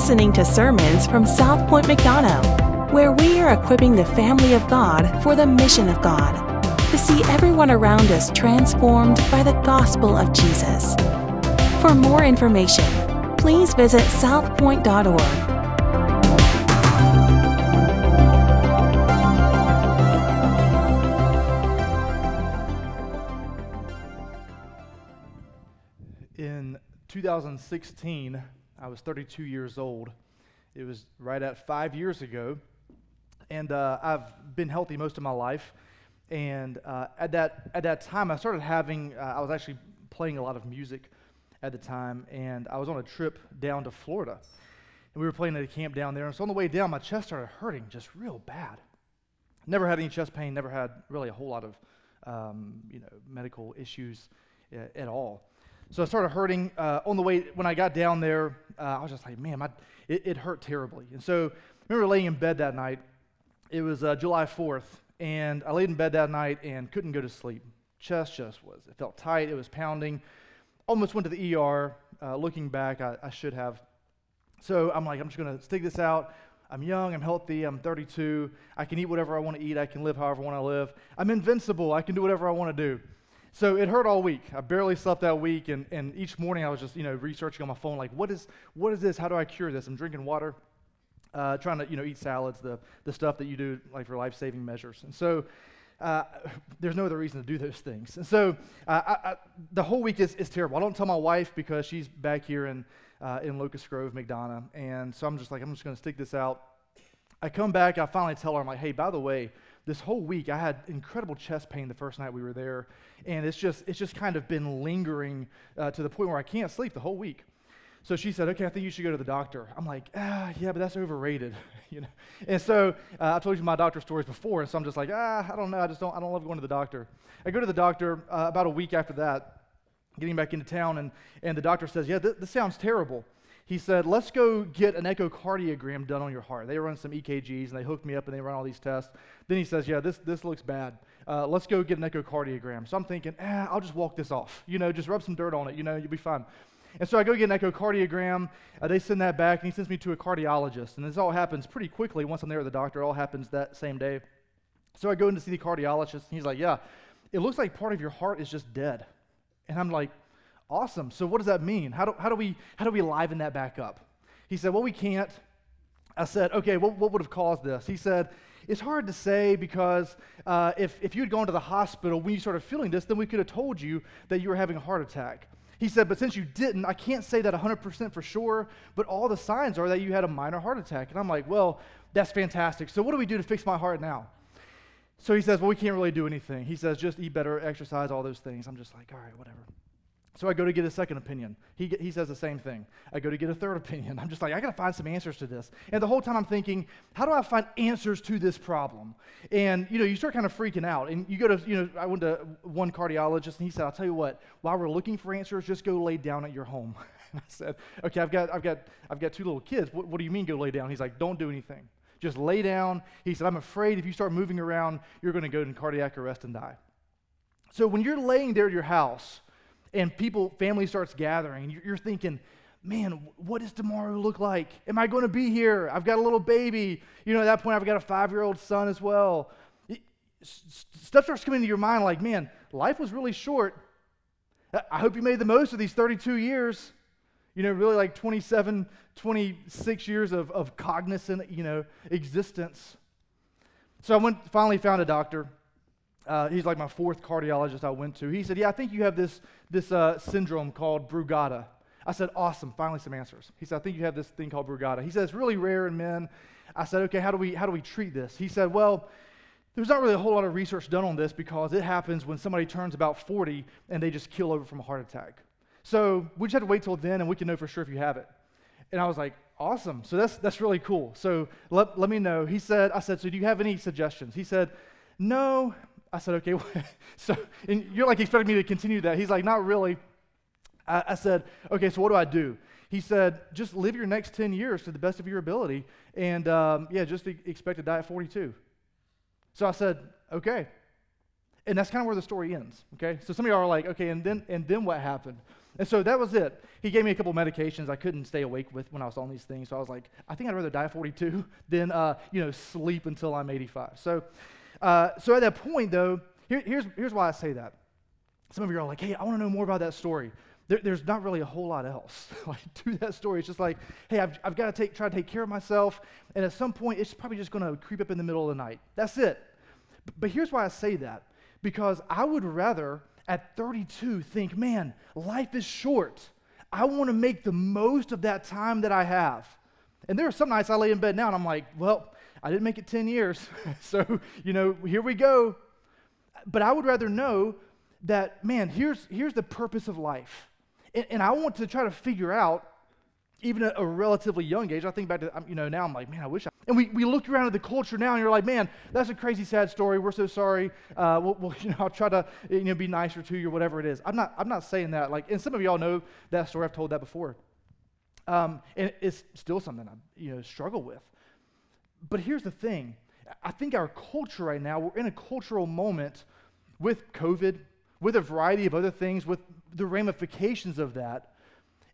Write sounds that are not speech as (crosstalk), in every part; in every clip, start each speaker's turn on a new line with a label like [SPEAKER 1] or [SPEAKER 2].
[SPEAKER 1] listening to sermons from South Point McDonough, where we are equipping the family of God for the mission of God to see everyone around us transformed by the gospel of Jesus. For more information, please visit southpoint.org.
[SPEAKER 2] In 2016, I was 32 years old. It was right at five years ago. And uh, I've been healthy most of my life. And uh, at, that, at that time, I started having, uh, I was actually playing a lot of music at the time. And I was on a trip down to Florida. And we were playing at a camp down there. And so on the way down, my chest started hurting just real bad. Never had any chest pain, never had really a whole lot of um, you know, medical issues uh, at all. So I started hurting uh, on the way. When I got down there, uh, I was just like, man, my, it, it, hurt terribly. And so I remember laying in bed that night. It was uh, July 4th, and I laid in bed that night and couldn't go to sleep. Chest just was. It felt tight. It was pounding. Almost went to the ER. Looking back, I, I should have. So I'm like, I'm just going to stick this out. I'm young, I'm healthy, I'm 32. I can eat whatever I want to eat, I can live however I want to live. I'm invincible, I can do whatever I want to do. So it hurt all week. I barely slept that week, and, and each morning I was just, you know, researching on my phone, like, what is, what is this? How do I cure this? I'm drinking water, uh, trying to, you know, eat salads, the, the stuff that you do, like, for life-saving measures. And so uh, there's no other reason to do those things. And so uh, I, I, the whole week is, is terrible. I don't tell my wife because she's back here in, uh, in Locust Grove, McDonough. And so I'm just like, I'm just going to stick this out. I come back, I finally tell her, I'm like, hey, by the way, this whole week I had incredible chest pain the first night we were there, and it's just it's just kind of been lingering uh, to the point where I can't sleep the whole week. So she said, "Okay, I think you should go to the doctor." I'm like, "Ah, yeah, but that's overrated," (laughs) you know. And so uh, I told you my doctor stories before, and so I'm just like, "Ah, I don't know. I just don't. I don't love going to the doctor." I go to the doctor uh, about a week after that, getting back into town, and and the doctor says, "Yeah, th- this sounds terrible." He said, Let's go get an echocardiogram done on your heart. They run some EKGs and they hook me up and they run all these tests. Then he says, Yeah, this, this looks bad. Uh, let's go get an echocardiogram. So I'm thinking, ah, I'll just walk this off. You know, just rub some dirt on it. You know, you'll be fine. And so I go get an echocardiogram. Uh, they send that back, and he sends me to a cardiologist. And this all happens pretty quickly. Once I'm there at the doctor, it all happens that same day. So I go in to see the cardiologist, and he's like, Yeah, it looks like part of your heart is just dead. And I'm like, Awesome. So what does that mean? How do, how do, we, how do we liven that back up? He said, Well, we can't. I said, Okay, what, what would have caused this? He said, It's hard to say because uh, if, if you had gone to the hospital when you started feeling this, then we could have told you that you were having a heart attack. He said, But since you didn't, I can't say that 100% for sure, but all the signs are that you had a minor heart attack. And I'm like, Well, that's fantastic. So what do we do to fix my heart now? So he says, Well, we can't really do anything. He says, Just eat better, exercise, all those things. I'm just like, All right, whatever. So I go to get a second opinion. He, he says the same thing. I go to get a third opinion. I'm just like, I got to find some answers to this. And the whole time I'm thinking, how do I find answers to this problem? And, you know, you start kind of freaking out. And you go to, you know, I went to one cardiologist and he said, I'll tell you what, while we're looking for answers, just go lay down at your home. (laughs) And I said, okay, I've got, I've got, I've got two little kids. What, what do you mean go lay down? He's like, don't do anything. Just lay down. He said, I'm afraid if you start moving around, you're going to go into cardiac arrest and die. So when you're laying there at your house, and people, family starts gathering, you're thinking, man, what does tomorrow look like? Am I going to be here? I've got a little baby. You know, at that point, I've got a five year old son as well. stuff starts coming into your mind like, man, life was really short. I hope you made the most of these 32 years. You know, really like 27, 26 years of, of cognizant, you know, existence. So I went, finally found a doctor uh, he's like my fourth cardiologist I went to. He said, Yeah, I think you have this, this uh, syndrome called Brugada. I said, Awesome, finally some answers. He said, I think you have this thing called Brugada. He said, It's really rare in men. I said, Okay, how do we, how do we treat this? He said, Well, there's not really a whole lot of research done on this because it happens when somebody turns about 40 and they just kill over from a heart attack. So we just have to wait till then and we can know for sure if you have it. And I was like, awesome. So that's, that's really cool. So let, let me know. He said, I said, so do you have any suggestions? He said, no, I said, okay. (laughs) so, and you're like expecting me to continue that. He's like, not really. I, I, said, okay, so what do I do? He said, just live your next 10 years to the best of your ability. And um, yeah, just expect to die at 42. So I said, okay. And that's kind of where the story ends, okay? So some of y'all are like, okay, and then, and then what happened? And so that was it. He gave me a couple medications I couldn't stay awake with when I was on these things. So I was like, I think I'd rather die at 42 (laughs) than, uh, you know, sleep until I'm 85. So, uh, so at that point, though, here, here's, here's why I say that. Some of you are like, hey, I want to know more about that story. There, there's not really a whole lot else (laughs) like to that story. It's just like, hey, I've, I've got to take, try to take care of myself. And at some point, it's probably just going to creep up in the middle of the night. That's it. But, but here's why I say that. Because I would rather at 32 think, man, life is short. I want to make the most of that time that I have. And there are some nights I lay in bed now and I'm like, well, I didn't make it 10 years. (laughs) so, you know, here we go. But I would rather know that, man, here's, here's the purpose of life. And, and I want to try to figure out, even at a relatively young age, I think back to, you know, now I'm like, man, I wish I. And we, we look around at the culture now and you're like, man, that's a crazy, sad story. We're so sorry. Uh, we'll, we'll, (laughs) you know, I'll try to, you know, be nicer to you or whatever it is. I'm not, I'm not saying that. Like, and some of y'all know that story. I've told that before. Um, and it's still something I, you know, struggle with. But here's the thing. I think our culture right now, we're in a cultural moment with COVID, with a variety of other things, with the ramifications of that.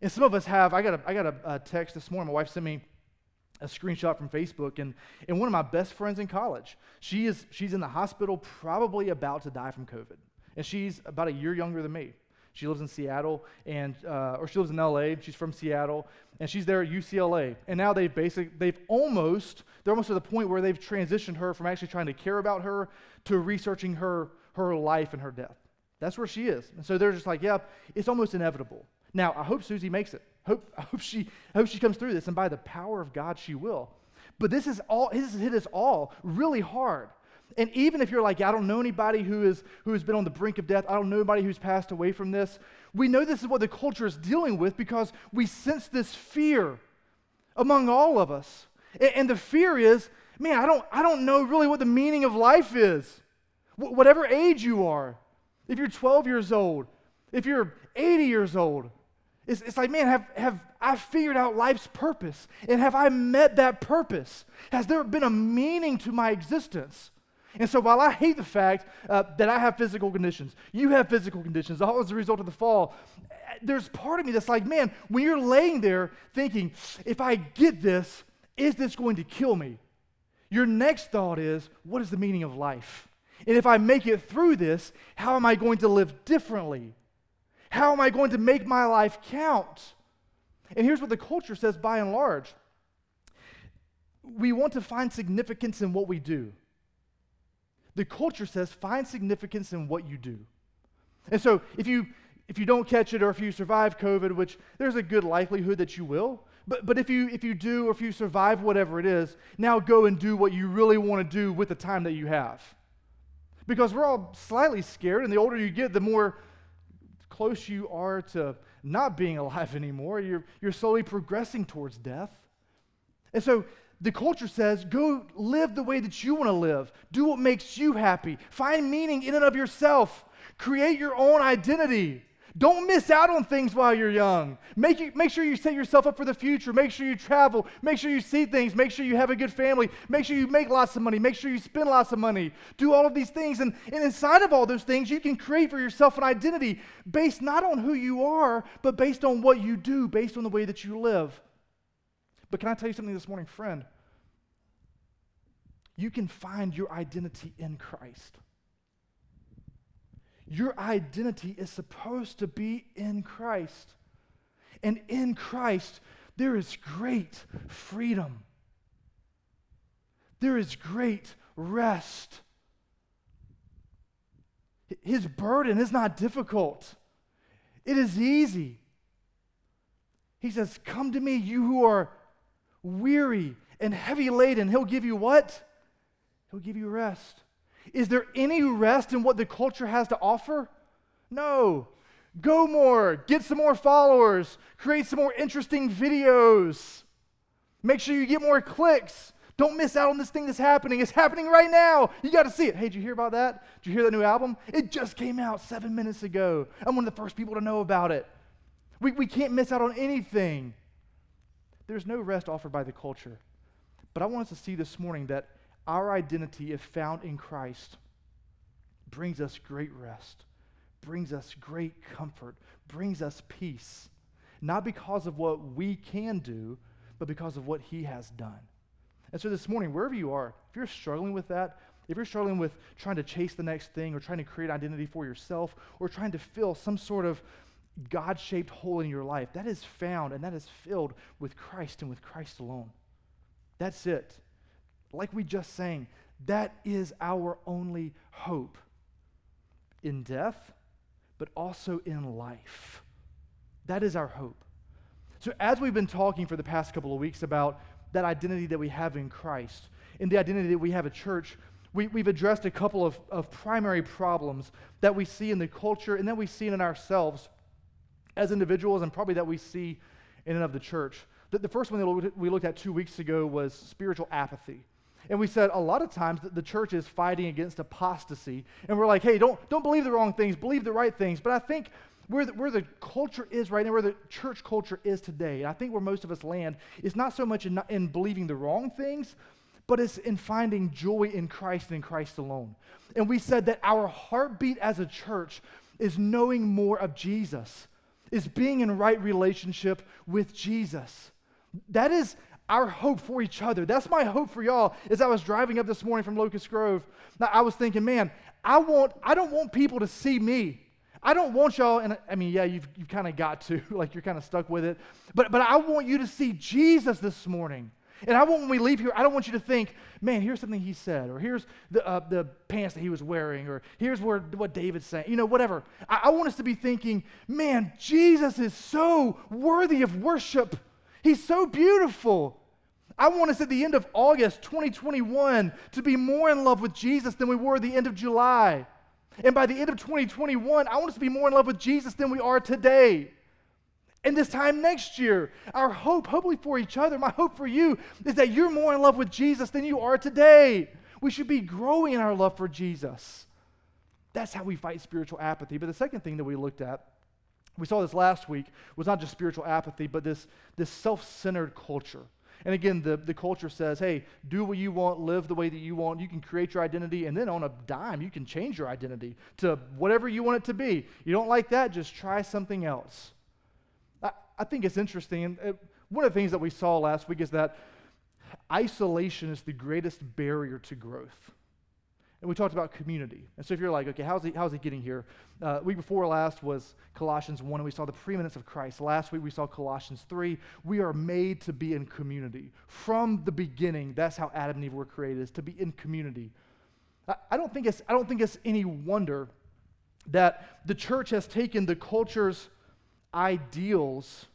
[SPEAKER 2] And some of us have, I got a, I got a, a text this morning, my wife sent me a screenshot from Facebook, and, and one of my best friends in college, she is, she's in the hospital, probably about to die from COVID. And she's about a year younger than me. She lives in Seattle, and uh, or she lives in LA. She's from Seattle, and she's there at UCLA. And now they've basically they've almost they're almost to the point where they've transitioned her from actually trying to care about her to researching her her life and her death. That's where she is. And so they're just like, yep, yeah, it's almost inevitable. Now I hope Susie makes it. Hope (laughs) I hope she I hope she comes through this, and by the power of God, she will. But this is all this has hit us all really hard. And even if you're like, I don't know anybody who, is, who has been on the brink of death, I don't know anybody who's passed away from this, we know this is what the culture is dealing with because we sense this fear among all of us. And, and the fear is, man, I don't, I don't know really what the meaning of life is. Wh- whatever age you are, if you're 12 years old, if you're 80 years old, it's, it's like, man, have, have I figured out life's purpose? And have I met that purpose? Has there been a meaning to my existence? And so while I hate the fact uh, that I have physical conditions, you have physical conditions, all as a result of the fall, there's part of me that's like, man, when you're laying there thinking, if I get this, is this going to kill me? Your next thought is, what is the meaning of life? And if I make it through this, how am I going to live differently? How am I going to make my life count? And here's what the culture says by and large we want to find significance in what we do. The culture says find significance in what you do. And so if you if you don't catch it or if you survive COVID, which there's a good likelihood that you will, but, but if, you, if you do or if you survive whatever it is, now go and do what you really want to do with the time that you have. Because we're all slightly scared, and the older you get, the more close you are to not being (laughs) alive anymore. You're, you're slowly progressing towards death. And so the culture says go live the way that you want to live, do what makes you happy, find meaning in and of yourself, create your own identity. Don't miss out on things while you're young. Make, you, make sure you set yourself up for the future. Make sure you travel. Make sure you see things. Make sure you have a good family. Make sure you make lots of money. Make sure you spend lots of money. Do all of these things. And, and inside of all those things, you can create for yourself an identity based not on who you are, but based on what you do, based on the way that you live. But can I tell you something this morning, friend? You can find your identity in Christ. Your identity is supposed to be in Christ. And in Christ, there is great freedom. There is great rest. His burden is not difficult, it is easy. He says, Come to me, you who are weary and heavy laden. He'll give you what? He'll give you rest. Is there any rest in what the culture has to offer? No. Go more, get some more followers, create some more interesting videos. Make sure you get more clicks. Don't miss out on this thing that's happening. It's happening right now. You got to see it. Hey, did you hear about that? Did you hear that new album? It just came out seven minutes ago. I'm one of the first people to know about it. We, we can't miss out on anything. There's no rest offered by the culture. But I want us to see this morning that our identity if found in Christ. brings us great rest, brings us great comfort, brings us peace, not because of what we can do, but because of what He has done. And so this morning, wherever you are, if you're struggling with that, if you're struggling with trying to chase the next thing or trying to create identity for yourself or trying to fill some sort of God shaped hole in your life, that is found and that is filled with Christ and with Christ alone. That's it. Like we just sang, that is our only hope in death, but also in life. That is our hope. So, as we've been talking for the past couple of weeks about that identity that we have in Christ and the identity that we have at church, we, have addressed a couple of, of primary problems that we see in the culture and that we see in ourselves as individuals, and probably that we see in and of the church. The, the first one that we looked at two weeks ago was spiritual apathy. And we said a lot of times that the church is fighting against apostasy. And we're like, hey, don't, don't believe the wrong things, believe the right things. But I think where the, where the culture is right now, where the church culture is today, and I think where most of us land, is not so much in, in believing the wrong things, but it's in finding joy in Christ and in Christ alone. And we said that our heartbeat as a church is knowing more of Jesus, is being in right relationship with Jesus. That is our hope for each other. That's my hope for y'all. As I was driving up this morning from Locust Grove, I was thinking, man, I want I don't want people to see me. I don't want y'all, and I mean, yeah, you've, you've kind of got to, (laughs) like you're kind of stuck with it. But, but I want you to see Jesus this morning. And I want when we leave here, I don't want you to think, man, here's something he said, or here's the, uh, the pants that he was wearing, or here's where, what David's saying, you know, whatever. I, I want us to be thinking, man, Jesus is so worthy of worship. He's so beautiful. I want us at the end of August 2021 to be more in love with Jesus than we were at the end of July. And by the end of 2021, I want us to be more in love with Jesus than we are today. And this time next year, our hope, hopefully for each other, my hope for you is that you're more in love with Jesus than you are today. We should be growing in our love for Jesus. That's how we fight spiritual apathy. But the second thing that we looked at, we saw this last week, was not just spiritual apathy, but this, this self centered culture. And again, the, the culture says, hey, do what you want, live the way that you want. You can create your identity, and then on a dime, you can change your identity to whatever you want it to be. You don't like that, just try something else. I, think it's interesting. And one of the things that we saw last week is that isolation is the greatest barrier to growth. And we talked about community. And so if you're like, okay, how's he, how's he getting here? Uh, week before last was Colossians 1, and we saw the preeminence of Christ. Last week we saw Colossians 3. We are made to be in community. From the beginning, that's how Adam and Eve were created, is to be in community. I, I don't, think it's, I don't think it's any wonder that the church has taken the culture's ideals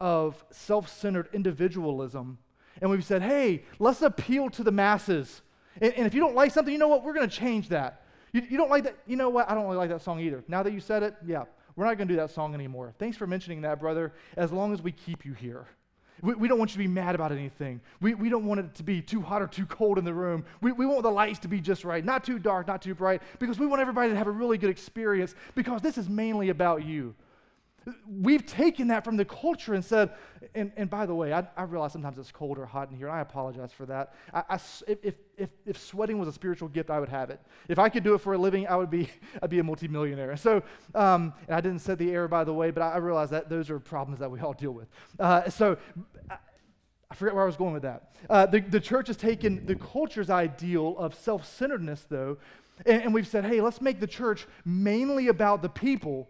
[SPEAKER 2] of self centered individualism and we've said, hey, let's appeal to the masses. And, and if you don't like something, you know what? We're going to change that. You, you don't like that? You know what? I don't really like that song either. Now that you said it, yeah, we're not going to do that song anymore. Thanks for mentioning that, brother, as long as we keep you here. We, we, don't want you to be mad about anything. We, we don't want it to be too hot or too cold in the room. We, we want the lights to be just right, not too dark, not too bright, because we want everybody to have a really good experience because this is mainly about you. We've taken that from the culture and said, and, and by the way, I, I realize sometimes it's cold or hot in here, and I apologize for that. I, I, if, if, if sweating was a spiritual gift, I would have it. If I could do it for a living, I would be, (laughs) I'd be a multimillionaire. So, um, and I didn't set the air, by the way, but I, I realize that those are problems that we all deal with. Uh, so, I forget where I was going with that. Uh, the, the church has taken the culture's ideal of self centeredness, though, and, and we've said, hey, let's make the church mainly about the people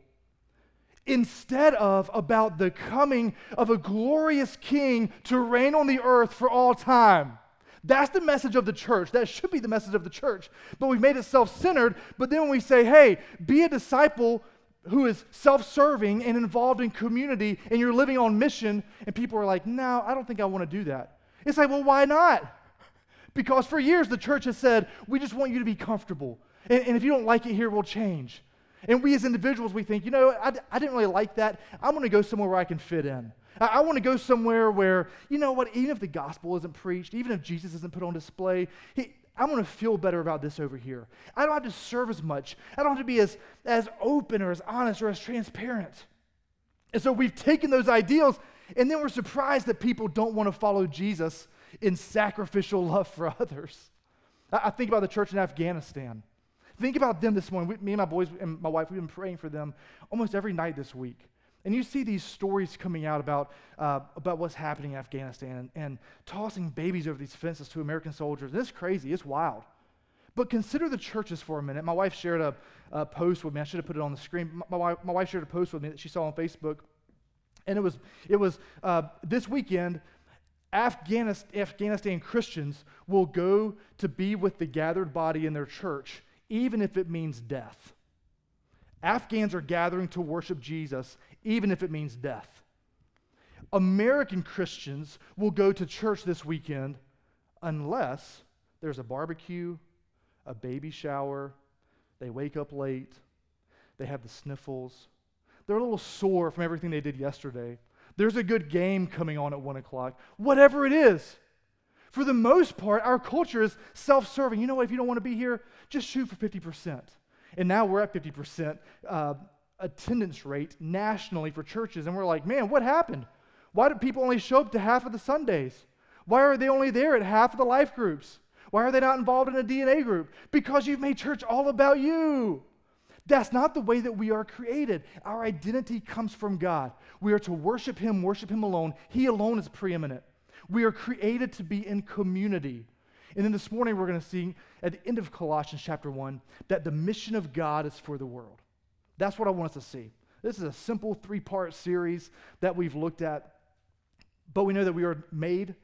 [SPEAKER 2] instead of about the coming of a glorious king to reign on the earth for all time. That's the message of the church. That should be the message of the church. But we've made it self centered. But then when we say, hey, be a disciple who is self serving and involved in community and you're living on mission, and people are like, no, I don't think I want to do that. It's like, well, why not? Because for years the church has said, we just want you to be comfortable. And, and if you don't like it here, we'll change. And we as individuals, we think, you know, I, I didn't really like that. I'm going to go somewhere where I can fit in. I, I want to go somewhere where, you know what, even if the gospel isn't preached, even if Jesus isn't put on display, he, I'm going to feel better about this over here. I don't have to serve as much. I don't have to be as, as open or as honest or as transparent. And so we've taken those ideals, and then we're surprised that people don't want to follow Jesus in sacrificial (laughs) love for others. I, I think about the church in Afghanistan. Think about them this morning. We, me and my boys and my wife, we've been praying for them almost every night this week. And you see these stories coming out about, uh, about what's happening in Afghanistan and, and tossing babies over these fences to American soldiers. And it's crazy, it's wild. But consider the churches for a minute. My wife shared a, a post with me. I should have put it on the screen. My, my, wife, my wife shared a post with me that she saw on Facebook. And it was, it was uh, this weekend, Afghanistan Christians will go to be with the gathered body in their church, even if it means death. Afghans are gathering to worship Jesus, even if it means death. American Christians will go to church this weekend unless there's a barbecue, a baby shower, they wake up late, they have the sniffles, they're a little sore from everything they did yesterday. There's a good game coming on at one o'clock. Whatever it is. For the most part, our culture is self serving. You know what? If you don't want to be here, just shoot for 50%. And now we're at 50% uh, attendance rate nationally for churches. And we're like, man, what happened? Why do people only show up to half of the Sundays? Why are they only there at half of the life groups? Why are they not involved in a DNA group? Because you've made church all about you. That's not the way that we are created. Our identity comes from God. We are to worship Him, worship Him alone. He alone is preeminent. We are created to be in community. And then this morning, we're going to see at the end of Colossians chapter 1 that the mission of God is for the world. That's what I want us to see. This is a simple three part series that we've looked at, but we know that we are made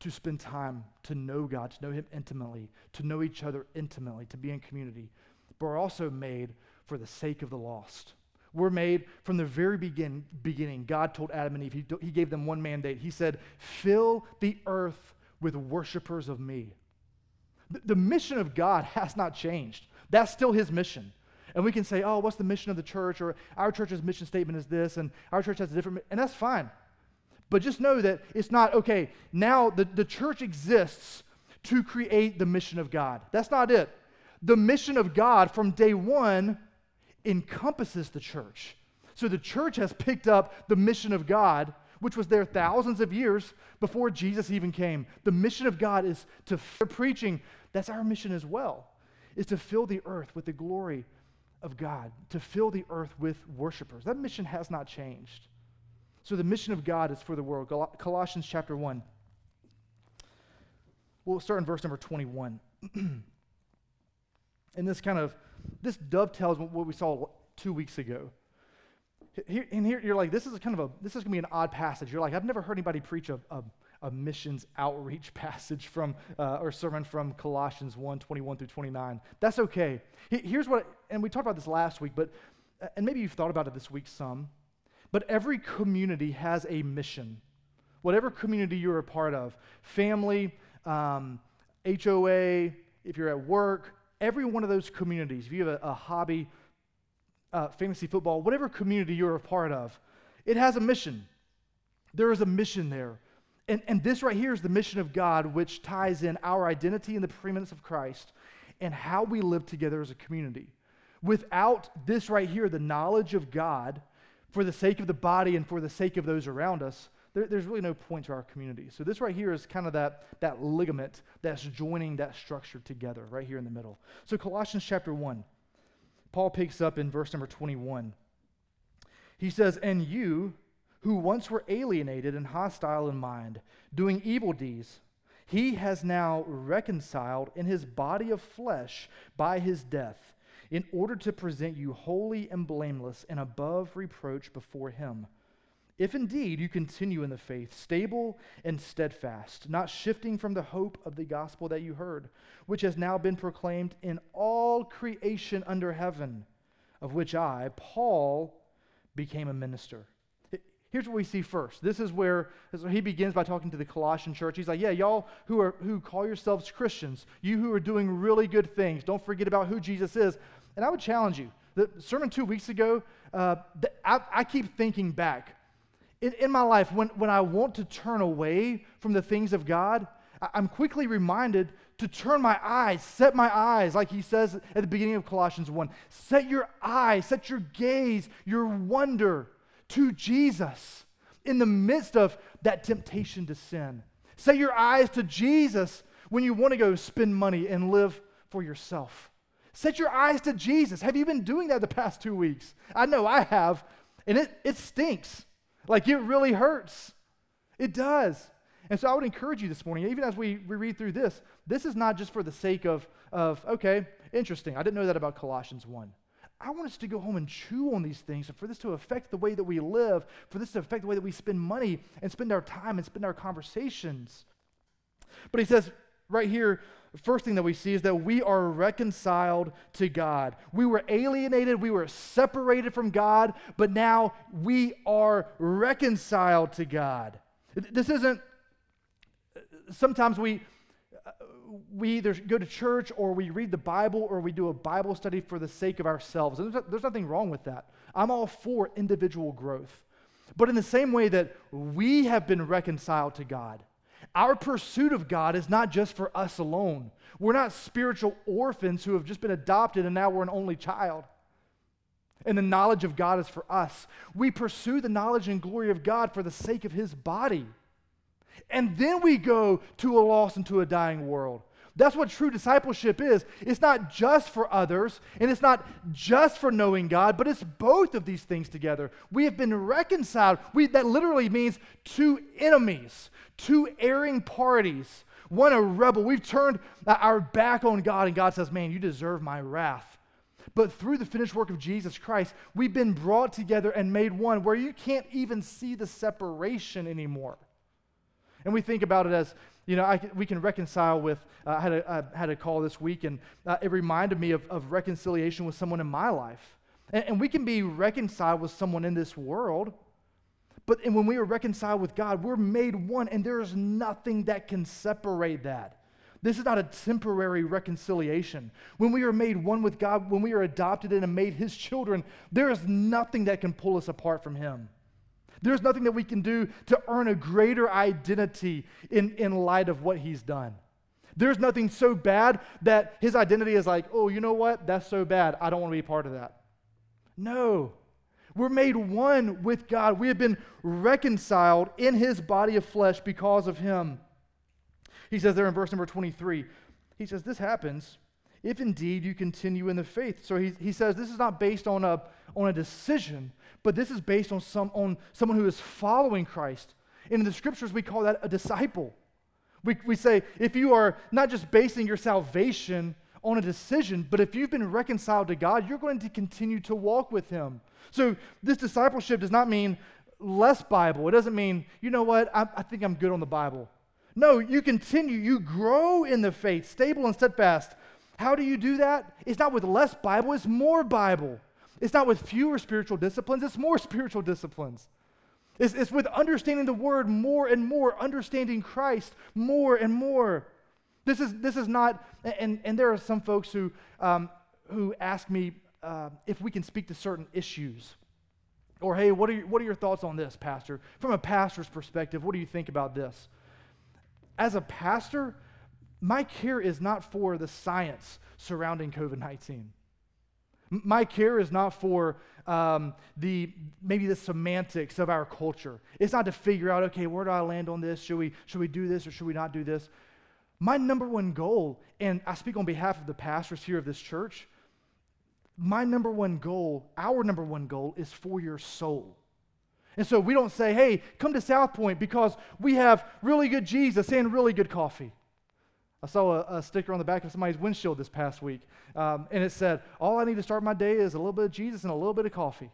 [SPEAKER 2] to spend time to know God, to know Him intimately, to know each other intimately, to be in community. But we're also made for the sake of the lost. We're made from the very begin, beginning. God told Adam and Eve, he, he gave them one mandate. He said, Fill the earth with worshipers of me. The, the mission of God (laughs) has not changed. That's still his mission. And we can say, oh, what's the mission of the church? Or our church's mission statement is this, and our church has a different, and that's fine. But just know that it's not, okay, now the, the church exists to create the mission of God. That's not it. The mission of God from day one encompasses the church. So the church has picked up the mission of God, which was there thousands of years before Jesus even came. The mission of God is to preaching. That's our mission as well, is to fill the earth with the glory of God, to fill the earth with worshipers. That mission has not changed. So the mission of God is for the world. Colossians chapter 1. We'll start in verse number 21. (clears throat) and this kind of this dovetails what we saw two weeks ago. Here, and here you're like, this is kind of a this is gonna be an odd passage. You're like, I've never heard anybody preach a, a, a missions outreach (laughs) passage from uh, or sermon from Colossians 1, 21 through 29. That's okay. Here's what, and we talked about this last week, but uh, and maybe you've thought about it this week some, but every community has a mission. Whatever community you're a part of, family, um, HOA, if you're at work, every one of those communities, if you have a, a hobby, uh, fantasy football, whatever community you're a part of, it has a mission. There is a mission there. And, and this right here is the mission of God, which ties in our identity in the preeminence of Christ and how we live together as a community. Without this right here, the knowledge of God, for the sake of the body and for the sake of those around us, there, there's really no point to our community. So this right here is kind of that, that ligament that's joining that structure together right here in the middle. So Colossians chapter 1, Paul picks up in verse number 21. He says, And you who once were alienated and hostile in mind, doing evil deeds, he has now reconciled in his body of flesh by his death, in order to present you holy and blameless and above reproach before him. If indeed you continue in the faith, stable and steadfast, not shifting from the hope of the gospel that you heard, which has now been proclaimed in all creation under heaven, of which I, Paul, became a minister. Here's what we see first. This is where he begins by talking to the Colossian church. He's like, Yeah, y'all who, are, who call yourselves Christians, you who are doing really good things, don't forget about who Jesus is. And I would challenge you. The sermon two weeks ago, uh, the, I, I keep thinking back in, in my life, when, when I want to turn away from the things of God, I'm quickly reminded to turn my eyes, set my eyes, like he says at the beginning of Colossians 1. Set your eyes, set your gaze, your wonder to Jesus in the midst of that temptation to sin. Set your eyes to Jesus when you want to go spend money and live for yourself. Set your eyes to Jesus. Have you been doing that the past two weeks? I know I have, and it, it stinks. Like it really hurts. It does. And so I would encourage you this morning, even as we, we read through this, this is not just for the sake of, of, okay, interesting. I didn't know that about Colossians 1. I want us to go home and chew on these things, and for this to affect the way that we live, for this to affect the way that we spend money and spend our time and spend our conversations. But he says right here, first thing that we see is that we are reconciled to God. We were alienated, we were separated from God, but now we are reconciled to God. This isn't, uh, sometimes we, uh, we either go to church or we read the Bible or we do a Bible study for the sake of ourselves. And there's, there's nothing wrong with that. I'm all for individual growth. But in the same way that we have been reconciled to God, our pursuit of God is not just for us alone. We're not spiritual orphans who have just been adopted and now we're an only child. And the knowledge of God is for us. We pursue the knowledge and glory of God for the sake of His body. And then we go to a lost and to a dying world. That's what true discipleship is. It's not just for others, and it's not just for knowing God, but it's both of these things together. We have been reconciled. We, that literally means two enemies, two erring parties, one a rebel. We've turned uh, our back on God, and God says, Man, you deserve my wrath. But through the finished work of Jesus Christ, we've been brought together and made one where you can't even see the separation anymore. And we think about it as, you know, I, we can reconcile with, uh, I, had a, I had a call this week, and uh, it reminded me of, of reconciliation with someone in my life. And, and we can be reconciled with someone in this world, but when we are reconciled with God, we're made one, and there is nothing that can separate that. This is not a temporary reconciliation. When we are made one with God, when we are adopted and made His children, there is nothing that can pull us apart from Him. There's nothing that we can do to earn a greater identity in, in light of what he's done. There's nothing so bad that his identity is like, oh, you know what? That's so bad. I don't want to be part of that. No. We're made one with God. We have been reconciled in his body of flesh because of him. He says there in verse number 23, he says, This happens if indeed you continue in the faith. So he, he says this is not based on a, on a decision, but this is based on, some, on someone who is following Christ. And in the scriptures, we call that a disciple. We, we say if you are not just basing your salvation on a decision, but if you've been reconciled to God, you're going to continue to walk with Him. So this discipleship does not mean less Bible. It doesn't mean, you know what, I, I think I'm good on the Bible. No, you continue, you grow in the faith, stable and steadfast. How do you do that? It's not with less Bible, it's more Bible. It's not with fewer spiritual disciplines, it's more (laughs) spiritual disciplines. It's, it's with understanding the word more and more, understanding Christ more and more. This is, this is not, and, and there are some folks who, um, who ask me uh, if we can speak to certain issues. Or, hey, what are, your, what are your thoughts on this, Pastor? From a pastor's perspective, what do you think about this? As a pastor, my care is not for the science surrounding COVID 19. My care is not for um, the maybe the semantics of our culture. It's not to figure out, okay, where do I land on this? Should we, should we do this or should we not do this? My number one goal, and I speak on behalf of the pastors here of this church, my number one goal, our number one goal, is for your soul. And so we don't say, hey, come to South Point because we have really good Jesus and really good coffee. I saw a, a, sticker on the back of somebody's windshield this past week, um, and it said, All I need to start my day is a little bit of Jesus and a little bit of coffee.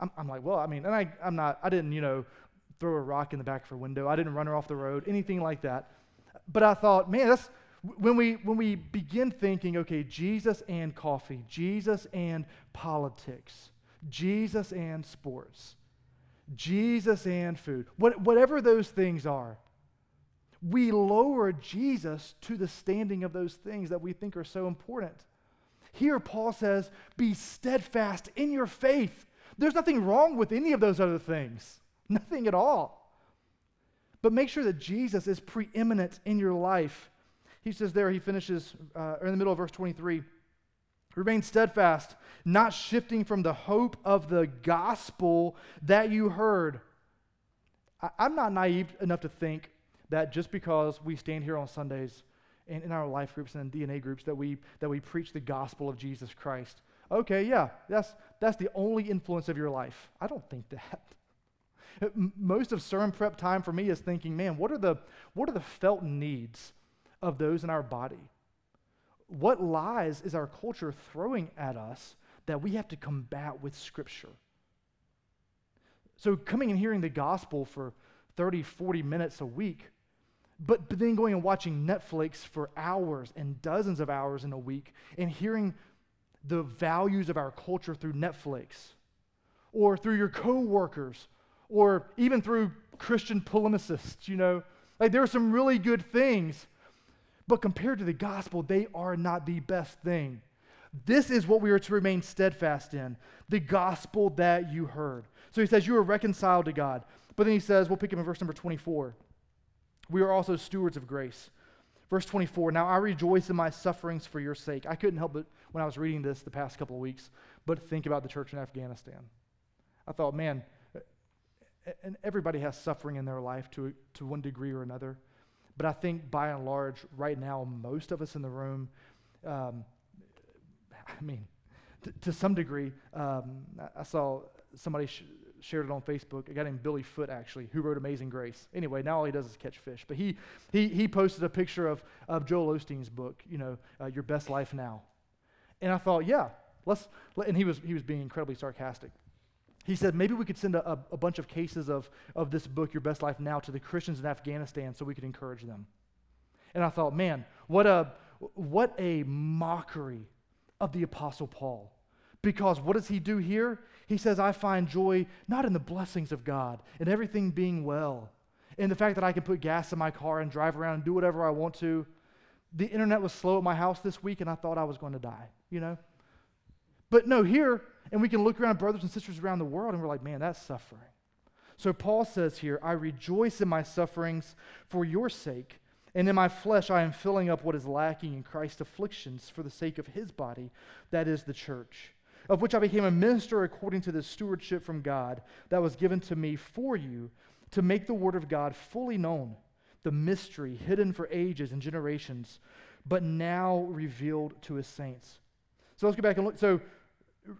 [SPEAKER 2] I'm, I'm like, Well, I mean, and I, I'm not, I didn't, you know, throw a rock in the back of her window. I didn't run her off the road, anything like that. But I thought, man, that's when we when we begin thinking, okay, Jesus and coffee, Jesus and politics, Jesus and sports, Jesus and food, what, whatever those things are we lower Jesus to the standing of those things that we think are so important. Here, Paul says, be steadfast in your faith. There's nothing wrong with any of those other things, nothing at all. But make sure that Jesus is preeminent in your life. He says there, he finishes uh, in the middle of verse 23 remain steadfast, not shifting from the hope of the gospel that you heard. I, I'm not naive enough to think that just because we stand here on Sundays in, in our life groups and in DNA groups that we, that we preach the gospel of Jesus Christ. Okay, yeah, that's, that's the only influence of your life. I don't think that. (laughs) Most of sermon prep time for me is thinking, man, what are the, what are the felt needs of those in our body? What lies is our culture throwing at us that we have to combat with Scripture? So, coming and hearing the gospel for 30, 40 minutes a week, but, but then going and watching Netflix for hours and dozens of hours in a week and hearing the values of our culture through Netflix or through your coworkers or even through Christian polemicists, you know. Like there are some really good things, but compared to the gospel, they are not the best thing. This is what we are to remain steadfast in the gospel that you heard. So he says, You are reconciled to God. But then he says, we'll pick up in verse number 24. We are also stewards of grace. Verse 24, now I rejoice in my sufferings for your sake. I couldn't help but, when I was reading this the past couple of weeks, but think about the church in Afghanistan. I thought, man, and everybody has suffering in their life to, to one degree or another. But I think by and large, right now, most of us in the room, um, I mean, t- to some degree, um, I, saw somebody sh- shared it on Facebook. A guy named Billy Foot, actually, who wrote Amazing Grace. Anyway, now all he does is catch fish. But he, he, he posted a picture of, of Joel Osteen's book, you know, uh, Your Best Life Now. And I thought, yeah, let's, let, and he was, he was being incredibly sarcastic he said maybe we could send a, a, bunch of cases of, of this book, Your Best Life Now, to the Christians in Afghanistan so we could encourage them. And I thought, man, what a, what a mockery of the Apostle Paul. Because what does he do here? He says, I find joy not in the blessings of God and everything being well, in the fact that I can put gas in my car and drive around and do whatever I want to. The internet was slow at my house this week, and I thought I was going to die, you know? But no, here, and we can look around brothers and sisters around the world and we're like, man, that's suffering. So Paul says here, I rejoice in my sufferings for your sake, and in my flesh I am filling up what is lacking in Christ's afflictions for the sake of his body, that is the church, of which I became a minister according to the stewardship from God that was given to me for you to make the word of God fully known, the mystery hidden for ages and generations, but now revealed to his saints. So let's go back and look. So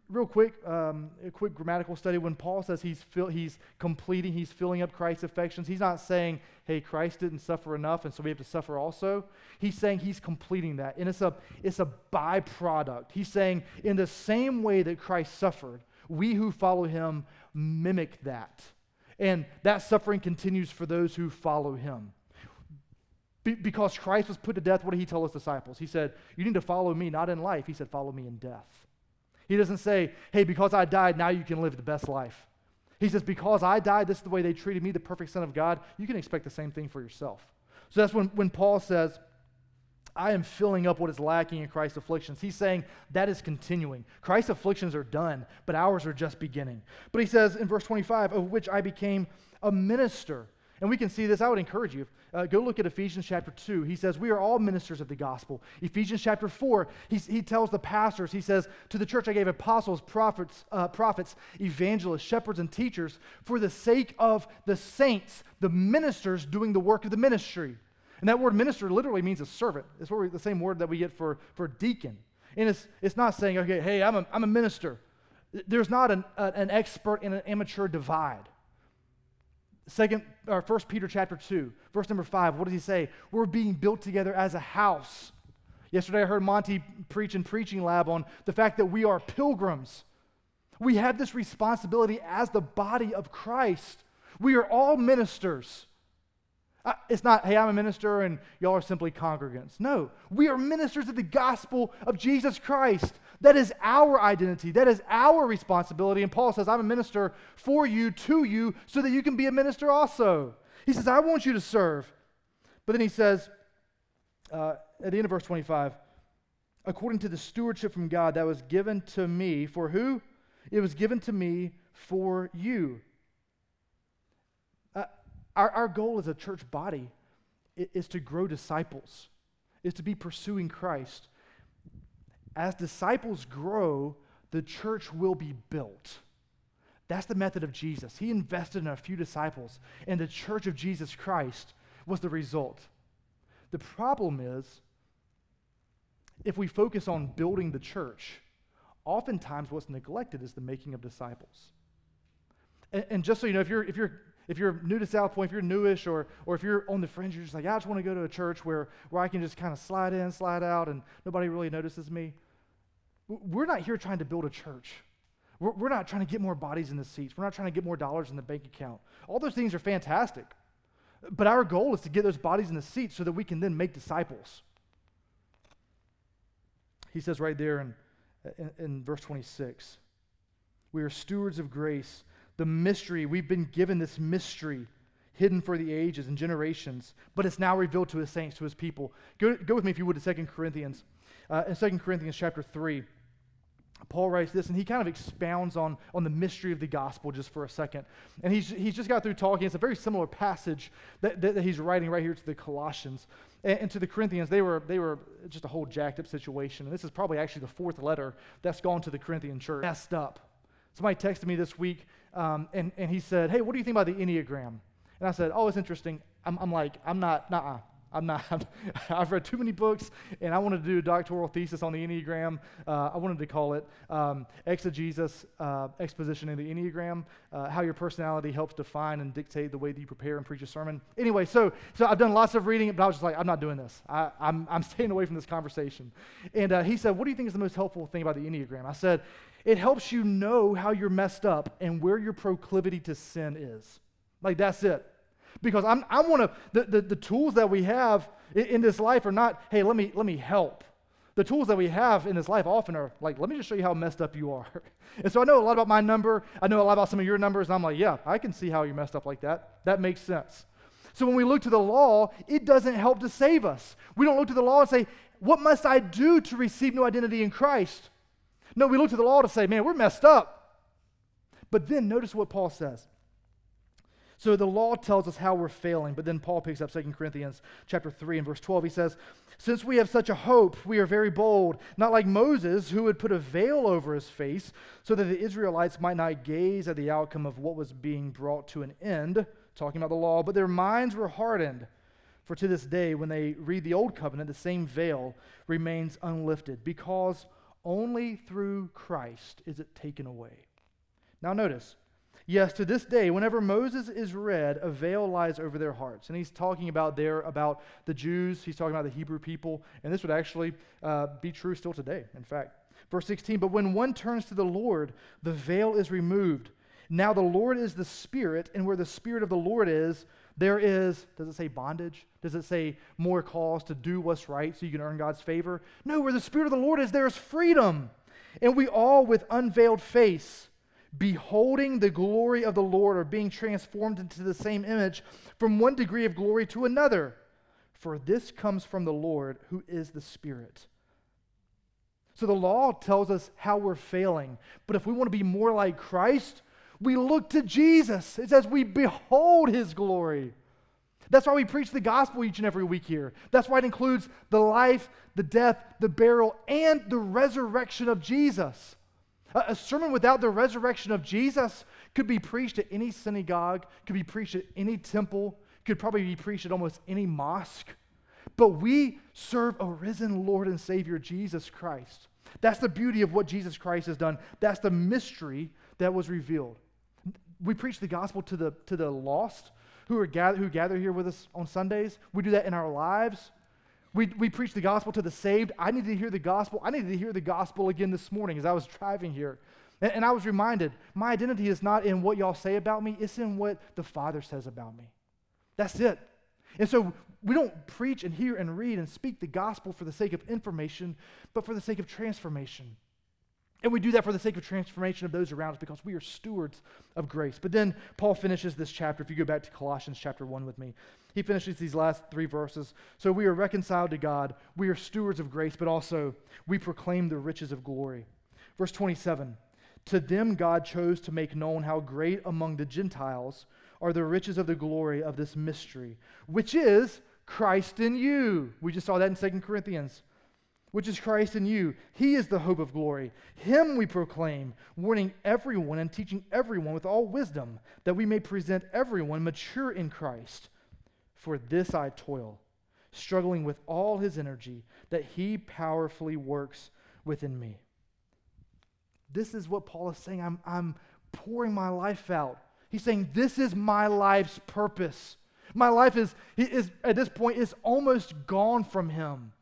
[SPEAKER 2] real quick, um, a quick grammatical study. When Paul says he's, fill, he's completing, he's filling up Christ's affections, he's not saying, hey, Christ didn't suffer enough, and so we have to suffer also. He's saying he's completing that. And it's a, it's a byproduct. He's saying, in the same way that Christ suffered, we who follow him mimic that. And that suffering continues for those who follow him. Be- because Christ was put to death, what did he tell his disciples? He said, You need to follow me, not in life. He said, Follow me in death. He doesn't say, hey, because I died, now you can live the best life. He says, because I died, this is the way they treated me, the perfect Son of God, you can expect the same thing for yourself. So that's when, when Paul says, I am filling up what is lacking in Christ's afflictions. He's saying that is continuing. Christ's afflictions are done, but ours are just beginning. But he says in verse 25, of which I became a minister and we can see this. I would encourage you. Uh, go look at Ephesians chapter 2. He says, We are all ministers of the gospel. Ephesians chapter 4, he, he tells the pastors, He says, To the church I gave apostles, prophets, uh, prophets, evangelists, shepherds, and teachers for the sake of the saints, the ministers doing the work of the ministry. And that word minister literally means a servant. It's the same word that we get for, for deacon. And it's, it's not saying, okay, hey, I'm a, I'm a minister. There's not an, an expert and an amateur divide. Second or First Peter chapter two, verse number five. What does he say? We're being built together as a house. Yesterday, I heard Monty preach in preaching lab on the fact that we are pilgrims. We have this responsibility as the body of Christ. We are all ministers. It's not, hey, I'm a minister and y'all are simply congregants. No, we are ministers of the gospel of Jesus Christ. That is our identity. That is our responsibility. And Paul says, I'm a minister for you, to you, so that you can be a minister also. He says, I want you to serve. But then he says, uh, at the end of verse 25, according to the stewardship from God that was given to me, for who? It was given to me for you. Uh, our, our goal as a church body is to grow disciples, is to be pursuing Christ as disciples grow, the church will be built. That's the method of Jesus. He invested in a few disciples, and the church of Jesus Christ was the result. The problem is if we focus on building the church, oftentimes what's neglected is the making of disciples. And, and just so you know, if you're, if you're if you're new to South Point, if you're newish, or, or if you're on the fringe, you're just like, I just want to go to a church where, where I can just kind of slide in, slide out, and nobody really notices me. We're not here trying to build a church. We're, we're not trying to get more bodies in the seats. We're not trying to get more dollars in the bank account. All those things are fantastic. But our goal is to get those bodies in the seats so that we can then make disciples. He says right there in, in, in verse 26 We are stewards of grace. The mystery, we've been given this mystery hidden for the ages and generations, but it's now revealed to his saints, to his people. Go, go with me, if you would, to 2 Corinthians. Uh, in 2 Corinthians chapter 3, Paul writes this, and he kind of expounds on, on the mystery of the gospel just for a second. And he's, he's just got through talking. It's a very similar passage that, that, that he's writing right here to the Colossians. And, and, to the Corinthians, they were, they were just a whole jacked up situation. And this is probably actually the fourth letter that's gone to the Corinthian church. Messed up. Somebody texted me this week, um, and, and he said, Hey, what do you think about the Enneagram? And I said, Oh, it's interesting. I'm, I'm like, I'm not, nah, I'm not, (laughs) I've read too many books, and I wanted to do a doctoral thesis on the Enneagram. Uh, I wanted to call it um, Exegesis, uh, Exposition in the Enneagram, uh, how your personality helps define and dictate the way that you prepare and preach a sermon. Anyway, so, so I've done lots of reading, but I was just like, I'm not doing this. I, I'm, I'm (laughs) staying away from this conversation. And uh, he said, What do you think is the most helpful thing about the Enneagram? I said, It helps you know how you're messed up and where your proclivity to sin is. Like, that's it. Because I'm, I want to, the, the, the, tools that we have in, in, this life are not, hey, let me, let me help. The tools that we have in this life often are like, let me just show you how messed up you are. (laughs) and so I know a lot about my number. I know a lot about some of your numbers. And I'm like, yeah, I can see how you're messed up like that. That makes sense. So when we look to the law, it doesn't help to save us. We don't look to the law and say, what must I do to receive new identity in Christ? No, we look to the law to say, man, we're messed up. But then notice what Paul says. So the law tells us how we're failing, but then Paul picks up 2 Corinthians chapter 3 and verse 12. He says, Since we have such a hope, we are very bold, not like Moses, who would put a veil over his face, so that the Israelites might not gaze at the outcome of what was being brought to an end, talking about the law, but their minds were hardened. For to this day, when they read the old covenant, the same veil remains unlifted, because only through Christ is it taken away. Now, notice, Yes, to this day, whenever Moses is read, a veil lies over their hearts. And he's talking about there about the Jews, he's talking about the Hebrew people, and this would actually uh, be true still today, in fact. Verse 16, but when one turns to the Lord, the veil is removed. Now the Lord is the Spirit, and where the Spirit of the Lord is, there is, does it say bondage? Does it say more cause to do what's right so you can earn God's favor? No, where the Spirit of the Lord is, there is freedom. And we all, with unveiled face, beholding the glory of the Lord or being transformed into the same image from one degree of glory to another. For this comes from the Lord who is the Spirit. So the law tells us how we're failing. But if we want to be more like Christ, we look to Jesus. It says we behold his glory. That's why we preach the gospel each and every week here. That's why it includes the life, the death, the burial, and the resurrection of Jesus. A, sermon without the resurrection of Jesus could be preached at any synagogue, could be preached at any temple, could probably be preached at almost any mosque. But we serve a risen Lord and Savior, Jesus Christ. That's the beauty of what Jesus Christ has done. That's the mystery that was revealed. We preach the gospel to the, to the lost who, are gather, who gather here with us on Sundays. We do that in our lives. We, we preach the gospel to the saved. I needed to hear the gospel. I needed to hear the gospel again this morning as I was driving here. And, and I was reminded my identity is not in what y'all say about me, it's in what the Father says about me. That's it. And so we don't preach and hear and read and speak the gospel for the sake of information, but for the sake of transformation. And we do that for the sake of transformation of those around us because we are stewards of grace. But then Paul finishes this chapter. If you go back to Colossians chapter 1 with me, he finishes these last three verses. So we are reconciled to God. We are stewards of grace, but also we proclaim the riches of glory. Verse 27 To them God chose to make known how great among the Gentiles are the riches of the glory of this mystery, which is Christ in you. We just saw that in 2 Corinthians which is Christ in you. He is the hope of glory. Him we proclaim, warning everyone and teaching everyone with all wisdom, that we may present everyone mature in Christ. For this I toil, struggling with all his energy that he powerfully works within me. This is what Paul is saying. I'm, I'm pouring my life out. He's saying, This is my life's purpose. My life is, is at this point, is almost gone from him.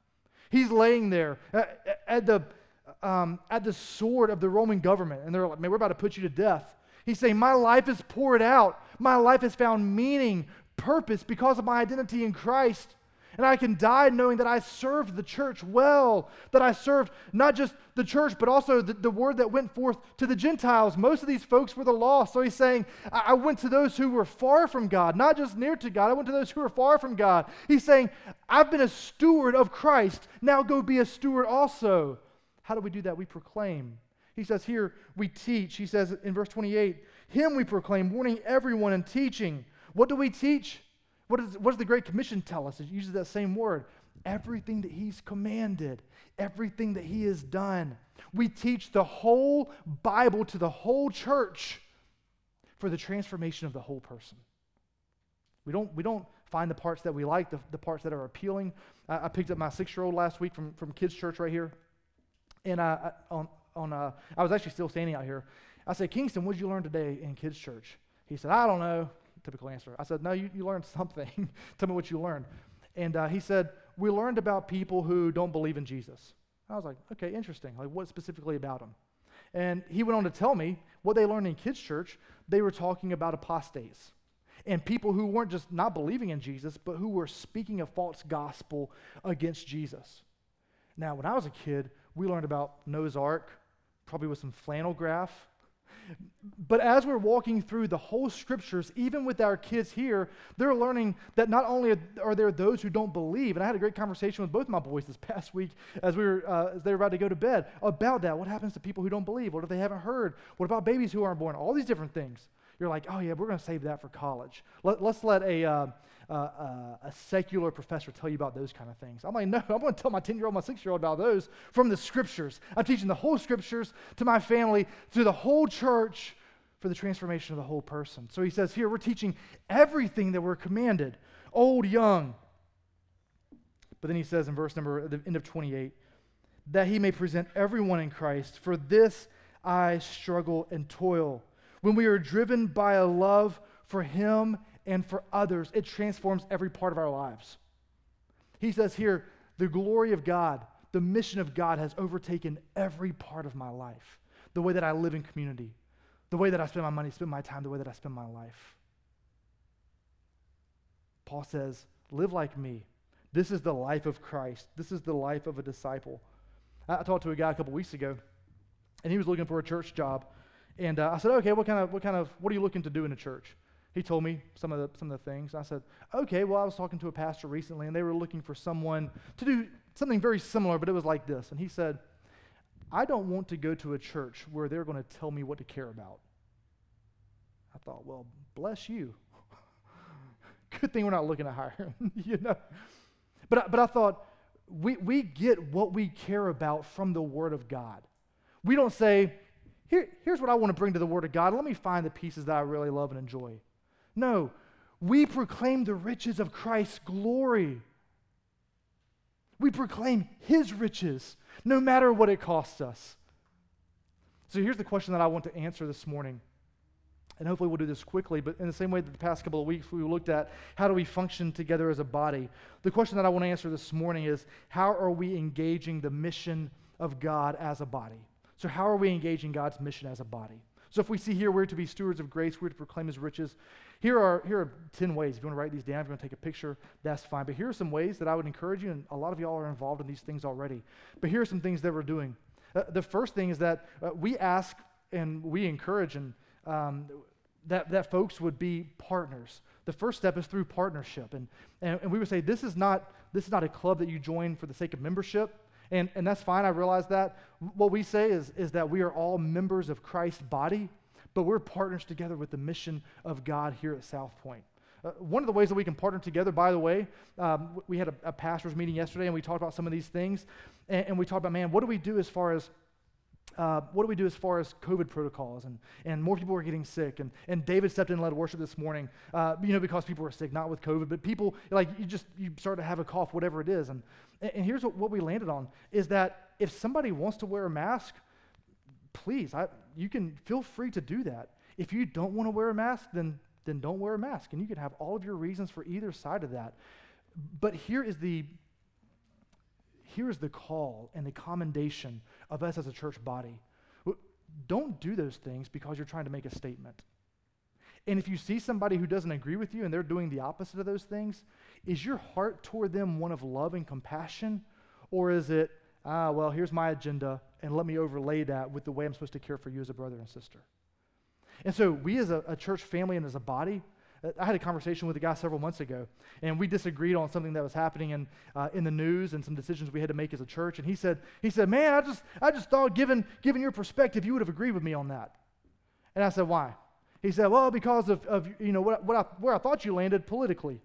[SPEAKER 2] He's laying there at, at the, um, at the sword of the Roman government, and they're like, Man, we're about to put you to death. He's saying, My life is poured out. My life has found meaning, purpose because of my identity in Christ. And I can die knowing that I served the church well, that I served not just the church, but also the, the, word that went forth to the Gentiles. Most of these folks were the lost. So he's saying, I, I went to those who were far from God, not just near to God. I went to those who were far from God. He's saying, I've been a steward of Christ. Now go be a steward also. How do we do that? We proclaim. He says here, we teach. He says in verse 28, Him we proclaim, warning everyone and teaching. What do we teach? What, is, what does the Great Commission tell us? It uses that same word. Everything that He's commanded, everything that He has done. We teach the whole Bible to the whole church for the transformation of the whole person. We don't, we don't find the parts that we like, the, the parts that are appealing. I, I picked up my six year old last week from, from kids' church right here. And I, I on, on, uh, I was actually still standing out here. I said, Kingston, what did you learn today in kids' church? He said, I don't know typical answer. I said, No, you, you learned (laughs) something. Tell me what you learned. And uh, he said, We learned about people who don't believe in Jesus. I was like, Okay, interesting. Like, what specifically about them? And he went on to tell me what they learned in kids' church. They were talking about apostates and people who weren't just not believing in Jesus, but who were speaking a false gospel against Jesus. Now, when I was a kid, we learned about Noah's Ark, probably with some flannel graph but as we're walking through the whole scriptures, even with our kids here, they're learning that not only are there those who don't believe, and I had a great conversation with both my boys this (laughs) past week as we were uh, as they were about to go to bed about that. What happens to people who don't believe? What if they haven't heard? What about babies who aren't born? All these different things. You're like, oh yeah, we're going to save that for college. Let, us let a uh, uh, uh, a secular professor tell you about those kind of things. I'm like, no, I'm going to tell my 10 year old, my 6 year old about those from the scriptures. I'm teaching the whole scriptures to my family, to the whole church for the transformation of the whole person. So he says here, we're teaching everything that we're commanded, old, young. But then he says in verse number, the end of 28, that he may present everyone in Christ. For this I struggle and toil. When we are driven by a love for him and for others, it transforms every part of our lives. He says here, the glory of God, the mission of God has overtaken every part of my life. The way that I live in community, the way that I spend my money, spend my time, the way that I spend my life. Paul says, live like me. This is the life of Christ. This is the life of a disciple. I, I talked to a guy a couple weeks ago, and he was looking for a church job. And uh, I said, okay, what kind of, what kind of, what are you looking to do in a church? He told me some of the some of the things. I said, "Okay, well, I was talking to a pastor recently, and they were looking for someone to do something very similar, but it was like this." And he said, "I don't want to go to a church where they're going to tell me what to care about." I thought, "Well, bless you. (laughs) Good thing we're not looking to hire (laughs) you know." But but I thought we we get what we care about from the Word of God. We don't say, Here, here's what I want to bring to the Word of God. Let me find the pieces that I really love and enjoy. No, we proclaim the riches of Christ's glory. We proclaim his riches, no matter what it costs us. So here's the question that I want to answer this morning. And hopefully we'll do this quickly, but in the same way that the past couple of weeks we looked at how do we function together as a body. The question that I want to answer this morning is how are we engaging the mission of God as a body? So, how are we engaging God's mission as a body? So, if we see here we're to be stewards of grace, we're to proclaim his riches, here are, here are 10 ways. If you want to write these down, if you want to take a picture, that's fine. But here are some ways that I would encourage you, and a lot of y'all are involved in these things already. But here are some things that we're doing. Uh, the first thing is that uh, we ask and we encourage and um, that, that folks would be partners. The first step is through partnership. And, and, and we would say this is, not, this is not a club that you join for the sake of membership. And, and that's fine, I realize that. What we say is, is that we are all members of Christ's body but we're partners together with the mission of God here at South Point. Uh, one of the ways that we can partner together, by the way, um, we had a, a, pastor's meeting yesterday and we talked about some of these things. And, and, we talked about, man, what do we do as far as uh, what do we do as far as COVID protocols? And, and more people are getting sick. And, and David stepped in and led worship this morning, uh, you know, because people were sick, not with COVID, but people, like, you just, you start to have a cough, whatever it is. And, and here's what, what we landed on is that if somebody wants to wear a mask, please, I, you can feel free to do that. If you don't want to wear a mask, then, then don't wear a mask. And you can have all of your reasons for either side of that. But here is the here is the call and the commendation of us as a church body. Don't do those things because you're trying to make a statement. And if you see somebody who doesn't agree with you and they're doing the opposite of those things, is your heart toward them one of love and compassion? Or is it, ah, well, here's my agenda, and let me overlay that with the way I'm supposed to care for you as a brother and sister? And so, we as a, a church family and as a body, I had a conversation with a guy several months ago, and we disagreed on something that was happening in, uh, in the news and some decisions we had to make as a church. And he said, he said, man, I just, I just thought, given, given your perspective, you would have agreed with me on that. And I said, why? He said, well, because of, of you know, what, what I, where I thought you landed politically.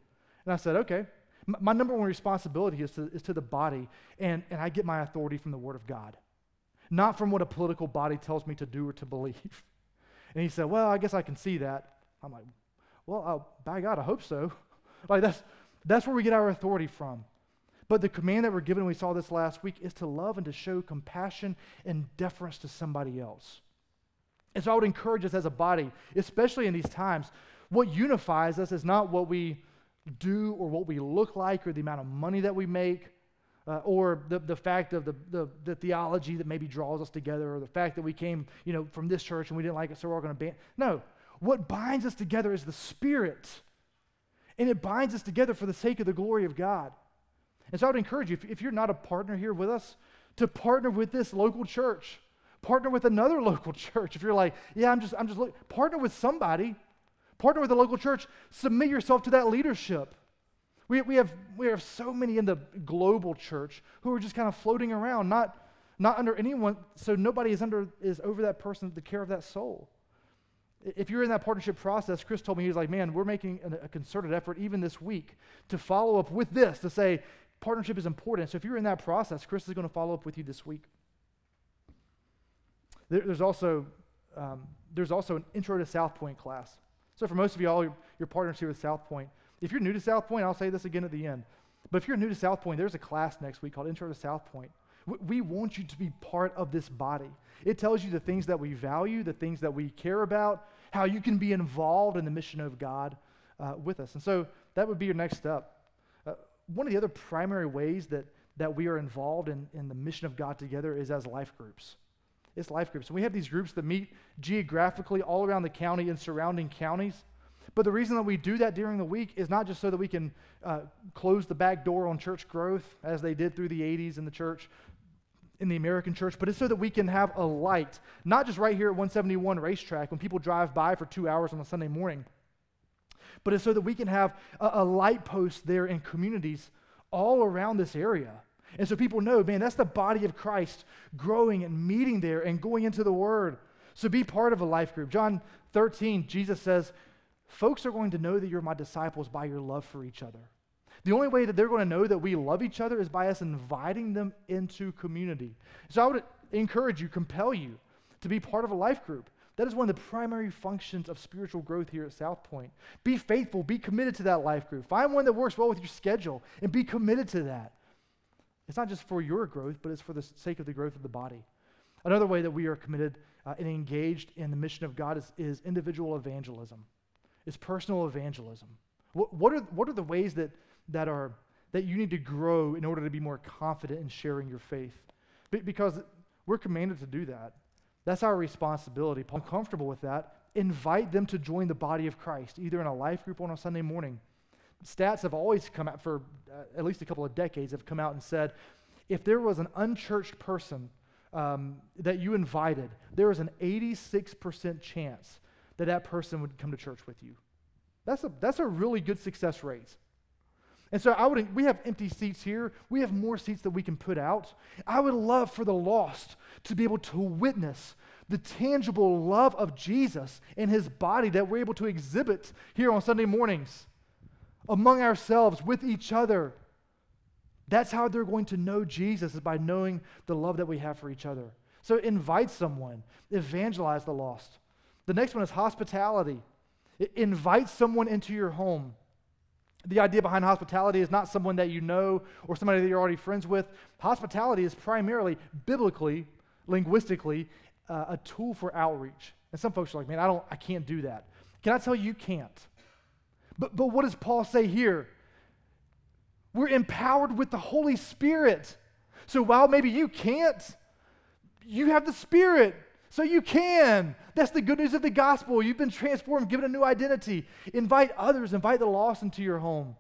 [SPEAKER 2] And I said, okay. M- my number one responsibility is to, is to the body, and, and I get my authority from the Word of God, not from what a political body tells me to do or to believe. (laughs) And he said, well, I guess I can see that. I'm like, well, uh, by God, I hope so. (laughs) like that's that's where we get our authority from. But the command that we're given, we saw this last week, is to love and to show compassion and deference to somebody else. And so I would encourage us as a body, especially in these times, what unifies us is not what we do or what we look like or the amount of money that we make. Uh, or the, the fact of the, the, the, theology that maybe draws us together, or the fact that we came, you know, from this church and we didn't like it, so we're all going to ban. No, what binds us together is the Spirit. And it binds us together for the sake of the glory of God. And so I would encourage you, if, if you're not a partner here with us, to partner with this local church. Partner with another (laughs) local church. If you're like, yeah, I'm just, I'm just, look, partner with somebody. Partner with a local church. Submit yourself to that leadership. We, we, have, we have so many in the global church who are just kind of floating around, not, not under anyone, so nobody is under is over that person, the care of that soul. If you're in that partnership process, Chris told me, he was like, man, we're making a concerted effort even this week to follow up with this, to say partnership is important. So if you're in that process, Chris is going to follow up with you this week. There, there's, also, um, there's also an intro to South Point class. So for most of you, all your, your partners here with South Point, if you're new to South Point, I'll say this again at the end. But if you're new to South Point, there's a class next week called Intro to South Point. We want you to be part of this body. It tells you the things that we value, the things that we care about, how you can be involved in the mission of God uh, with us. And so that would be your next step. Uh, one of the other primary ways that, that we are involved in, in the mission of God together is as life groups. It's life groups. And we have these groups that meet geographically all around the county and surrounding counties. But the reason that we do that during the week is not just so that we can uh, close the back door on church growth, as they did through the 80s in the church, in the American church, but it's so that we can have a light, not just right here at 171 racetrack when people drive by for two hours on a Sunday morning, but it's so that we can have a, a light post there in communities all around this area. And so people know, man, that's the body of Christ growing and meeting there and going into the Word. So be part of a life group. John 13, Jesus says, Folks are going to know that you're my disciples by your love for each other. The only way that they're going to know that we love each other is by us inviting them into community. So I would encourage you, compel you to be part of a life group. That is one of the primary functions of spiritual growth here at South Point. Be faithful, be committed to that life group. Find one that works well with your schedule and be committed to that. It's not just for your growth, but it's for the sake of the growth of the body. Another way that we are committed uh, and engaged in the mission of God is, is individual evangelism, it's personal evangelism. What, what, are, what are the ways that that are that you need to grow in order to be more confident in sharing your faith. because we're commanded to do that. That's our responsibility. Paul, comfortable with that. Invite them to join the body of Christ, either in a life group or on a Sunday morning. Stats have always come out for uh, at least a couple of decades have come out and said if there was an unchurched person um, that you invited, there was an 86% chance that that person would come to church with you. That's a, that's a really good success rate. And so I would we have empty seats here. We have more seats that we can put out. I would love for the lost to be able to witness the tangible love of Jesus in his body that we're able to exhibit here on Sunday mornings among ourselves with each other. That's how they're going to know Jesus is by knowing the love that we have for each other. So invite someone, evangelize the lost. The next one is hospitality. It invites someone into your home. The idea behind hospitality is not someone that you know or somebody that you're already friends with. Hospitality is primarily, biblically, linguistically, uh, a tool for outreach. And some folks are like, man, I, don't, I can't do that. Can I tell you, you can't? But, but what does Paul say here? We're empowered with the Holy Spirit. So while maybe you can't, you have the Spirit. So you can. That's the good news of the gospel. You've been transformed, given a new identity. Invite others, invite the lost into your home.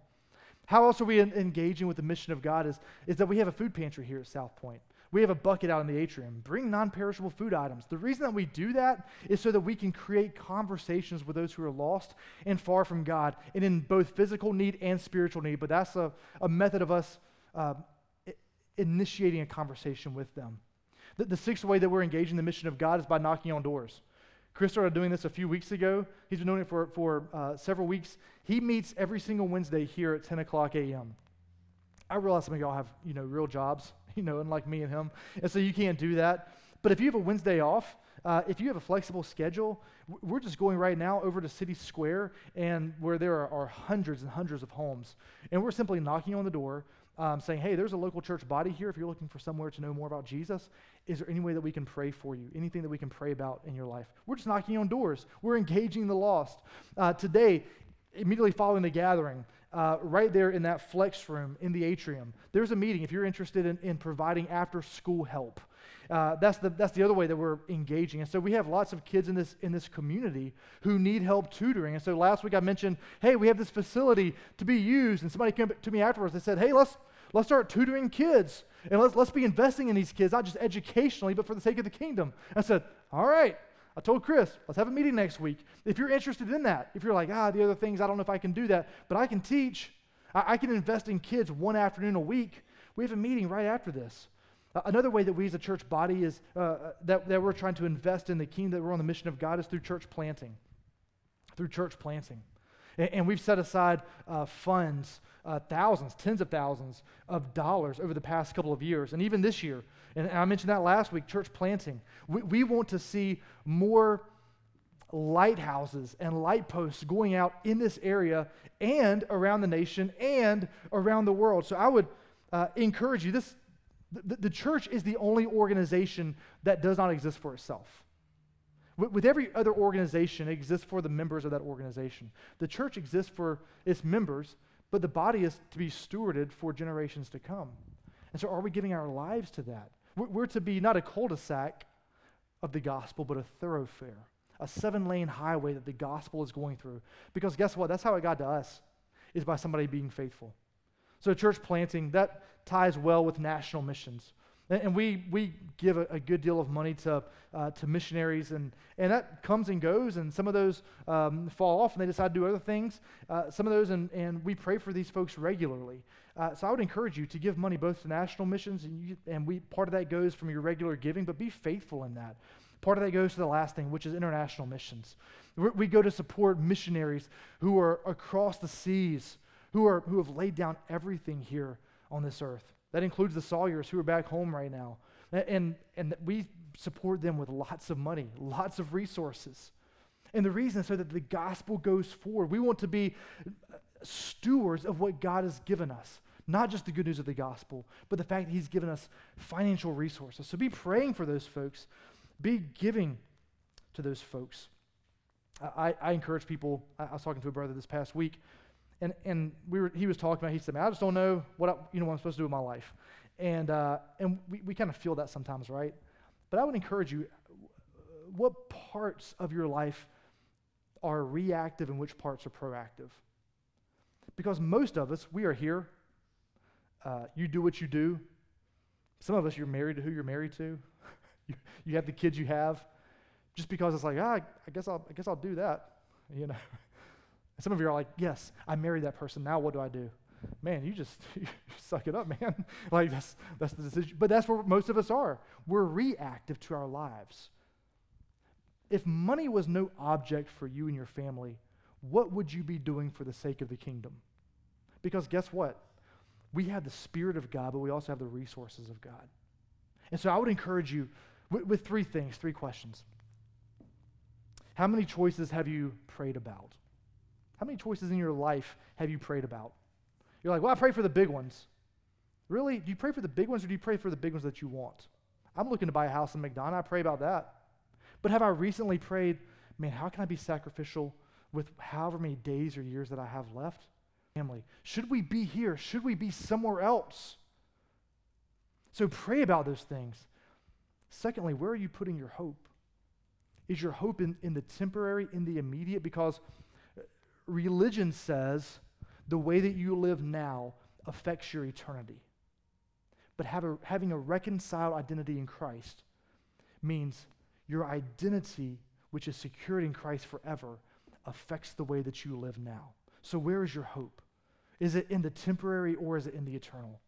[SPEAKER 2] How else are we engaging with the mission of God? Is, is that we have a food pantry here at South Point. We have a bucket out in the atrium. Bring non perishable food items. The reason that we do that is so that we can create conversations with those who are lost and far from God, and in both physical need and spiritual need. But that's a, a method of us uh, initiating a conversation with them. The, the sixth way that we're engaging the mission of God is by knocking on doors. Chris started doing this a few weeks ago. He's been doing it for, for uh, several weeks. He meets every single Wednesday here at 10 o'clock a.m. I realize some of y'all have, you know, real jobs (laughs) you know, unlike me and him. And so you can't do that. But if you have a Wednesday off, uh, if you have a flexible schedule, we're just going right now over to City Square and where there are, are hundreds and hundreds of homes. And we're simply knocking on the door, um, saying, hey, there's a local church body here. If you're looking for somewhere to know more about Jesus, is there any way that we can pray for you? Anything that we can pray about in your life? We're just knocking on doors. We're engaging the lost. Uh, today, immediately following the gathering, uh, right there in that flex room in the atrium. There's a meeting if you're interested in, in providing after school help. Uh, that's, the, that's the other way that we're engaging. And so we have lots of kids in this, in this community who need help tutoring. And so last week I mentioned, hey, we have this facility to be used. And somebody came to me afterwards. They said, hey, let's, let's start tutoring kids. And let's, let's be investing in these kids, not just educationally, but for the sake of the kingdom. I said, all right, I told Chris, let's have a meeting next week. If you're interested in that, if you're like, ah, the other things, I don't know if I can do that, but I can teach. I, I can invest in kids one afternoon a week. We have a meeting right after this. Another way that we as a church body is uh, uh, that, that we're trying to invest in the kingdom, that we're on the mission of God, is through church planting. Through church planting. And, and we've set aside uh, funds, uh, thousands, tens of thousands of dollars over the past couple of years, and even this year and I mentioned that last week church planting. We, we want to see more lighthouses and light posts going out in this area and around the nation and around the world. So I would uh, encourage you this the, the, church is the only organization that does not exist for itself. With, with every other organization, it exists for the members of that organization. The church exists for its members, but the body is to be stewarded for generations to come. And so, are we giving our lives to that? We're to be not a cul de sac of the gospel, but a thoroughfare, a seven lane highway that the gospel is going through. Because guess what? That's how it got to us, is by somebody being faithful. So, church planting, that ties well with national missions. And, we, we give a, a, good deal of money to, uh, to missionaries, and, and that comes and goes, and some of those um, fall off and they decide to do other things. Uh, some of those, and, and we pray for these folks regularly. Uh, so I would encourage you to give money both to national missions, and, you, and we, part of that goes from your regular giving, but be faithful in that. Part of that goes to the last thing, which is international missions. we we go to support missionaries who are across the seas, who, are, who have laid down everything here on this earth. That includes the Sawyers who are back home right now. And, and we support them with lots of money, lots of resources. And the reason is so that the gospel goes forward. We want to be uh, stewards of what God has given us. Not just the good news of the gospel, but the fact that He's given us financial resources. So be praying for those folks, be giving to those folks. I, I encourage people. I, I was talking to a brother this past week and, and we were, he was talking about, he said, man, I just don't know what, I, you know, what I'm supposed to do with my life. And, uh, and we, we kind of feel that sometimes, right? But I would encourage you, what parts of your life are reactive and which parts are proactive? Because most of us, we are here. Uh, you do what you do. Some of us, you're married to who you're married to. (laughs) you, you have the kids you have. Just because it's like, ah, I guess I'll, I guess I'll do that, you know. (laughs) And some of you are like, yes, I married that person. Now what do I do? Man, you just (laughs) you suck it up, man. (laughs) like that's that's the decision. But that's where most of us are. We're reactive to our lives. If money was no object for you and your family, what would you be doing for the sake of the kingdom? Because guess what? We have the Spirit of God, but we also have the resources of God. And so I would encourage you with, with three things, three questions. How many choices have you prayed about? How many choices in your life have you prayed about? You're like, well, I pray for the big ones. Really? Do you pray for the big ones or do you pray for the big ones that you want? I'm looking to buy a house in McDonough. I pray about that. But have I recently prayed, man, how can I be sacrificial with however many days or years that I have left? Family, should we be here? Should we be somewhere else? So pray about those things. Secondly, where are you putting your hope? Is your hope in, in the temporary, in the immediate? Because religion says the way that you live now affects your eternity. But a, having a reconciled identity in Christ means your identity, which is secured in Christ forever, affects the way that you live now. So, where is your hope? Is it in the temporary or is it in the eternal?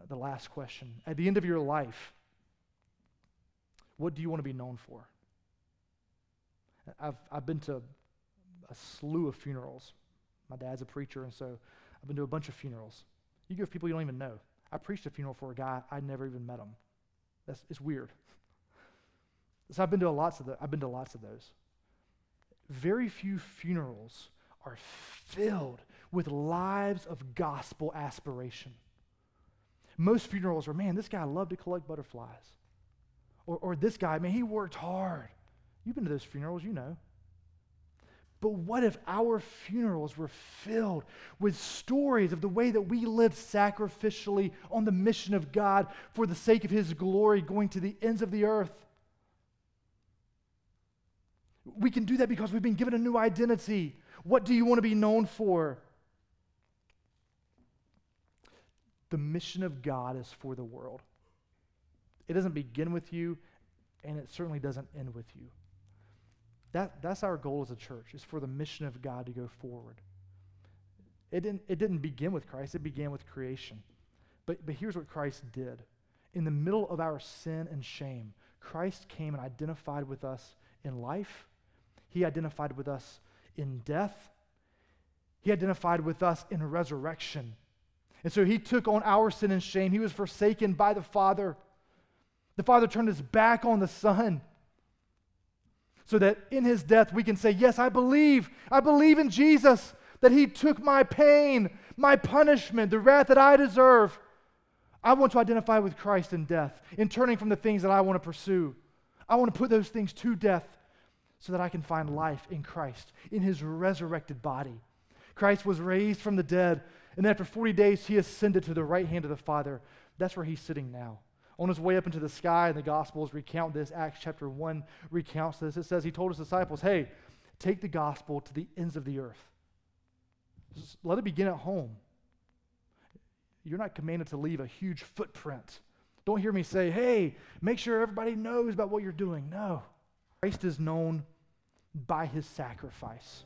[SPEAKER 2] Uh, the last question. At the end of your life, what do you want to be known for? I've, I've been to slew of funerals. My dad's a preacher, and so I've been to a bunch of funerals. You with people you don't even know. I preached a funeral for a guy I never even met him. That's it's weird. (laughs) So I've been to lots of the, I've been to lots of those. Very few funerals are filled with lives of gospel aspiration. Most funerals are, man, this guy loved to collect butterflies. Or, or this guy, man, he worked hard. You've been to those funerals, you know. But what if our funerals were filled with stories of the way that we lived sacrificially on the mission of God for the sake of His glory, going to the ends of the earth? We can do that because we've been given a new identity. What do you want to be known for? The mission of God is for the world. It doesn't begin with you, and it certainly doesn't end with you. That, that's our goal as a church, is for the mission of God to go forward. It didn't, it didn't begin with Christ, it began with creation. But, but here's what Christ did. In the middle of our sin and shame, Christ came and identified with us in life. He identified with us in death. He identified with us in resurrection. And so he took on our sin and shame. He was forsaken by the Father. The Father turned his back on the Son so that in his death we can say, Yes, I believe. I believe in Jesus, that he took my pain, my punishment, the wrath that I deserve. I want to identify with Christ in death, in turning from the things that I want to pursue. I want to put those things to death so that I can find life in Christ, in his resurrected body. Christ was raised from the dead, and after 40 days, he ascended to the right hand of the Father. That's where he's sitting now on his way up into the sky, and the Gospels recount this. Acts chapter 1 recounts this. It says he told his disciples, Hey, take the gospel to the ends of the earth. Just let it begin at home. You're not commanded to leave a huge footprint. Don't hear me say, Hey, make sure everybody knows about what you're doing. No. Christ is known by his sacrifice.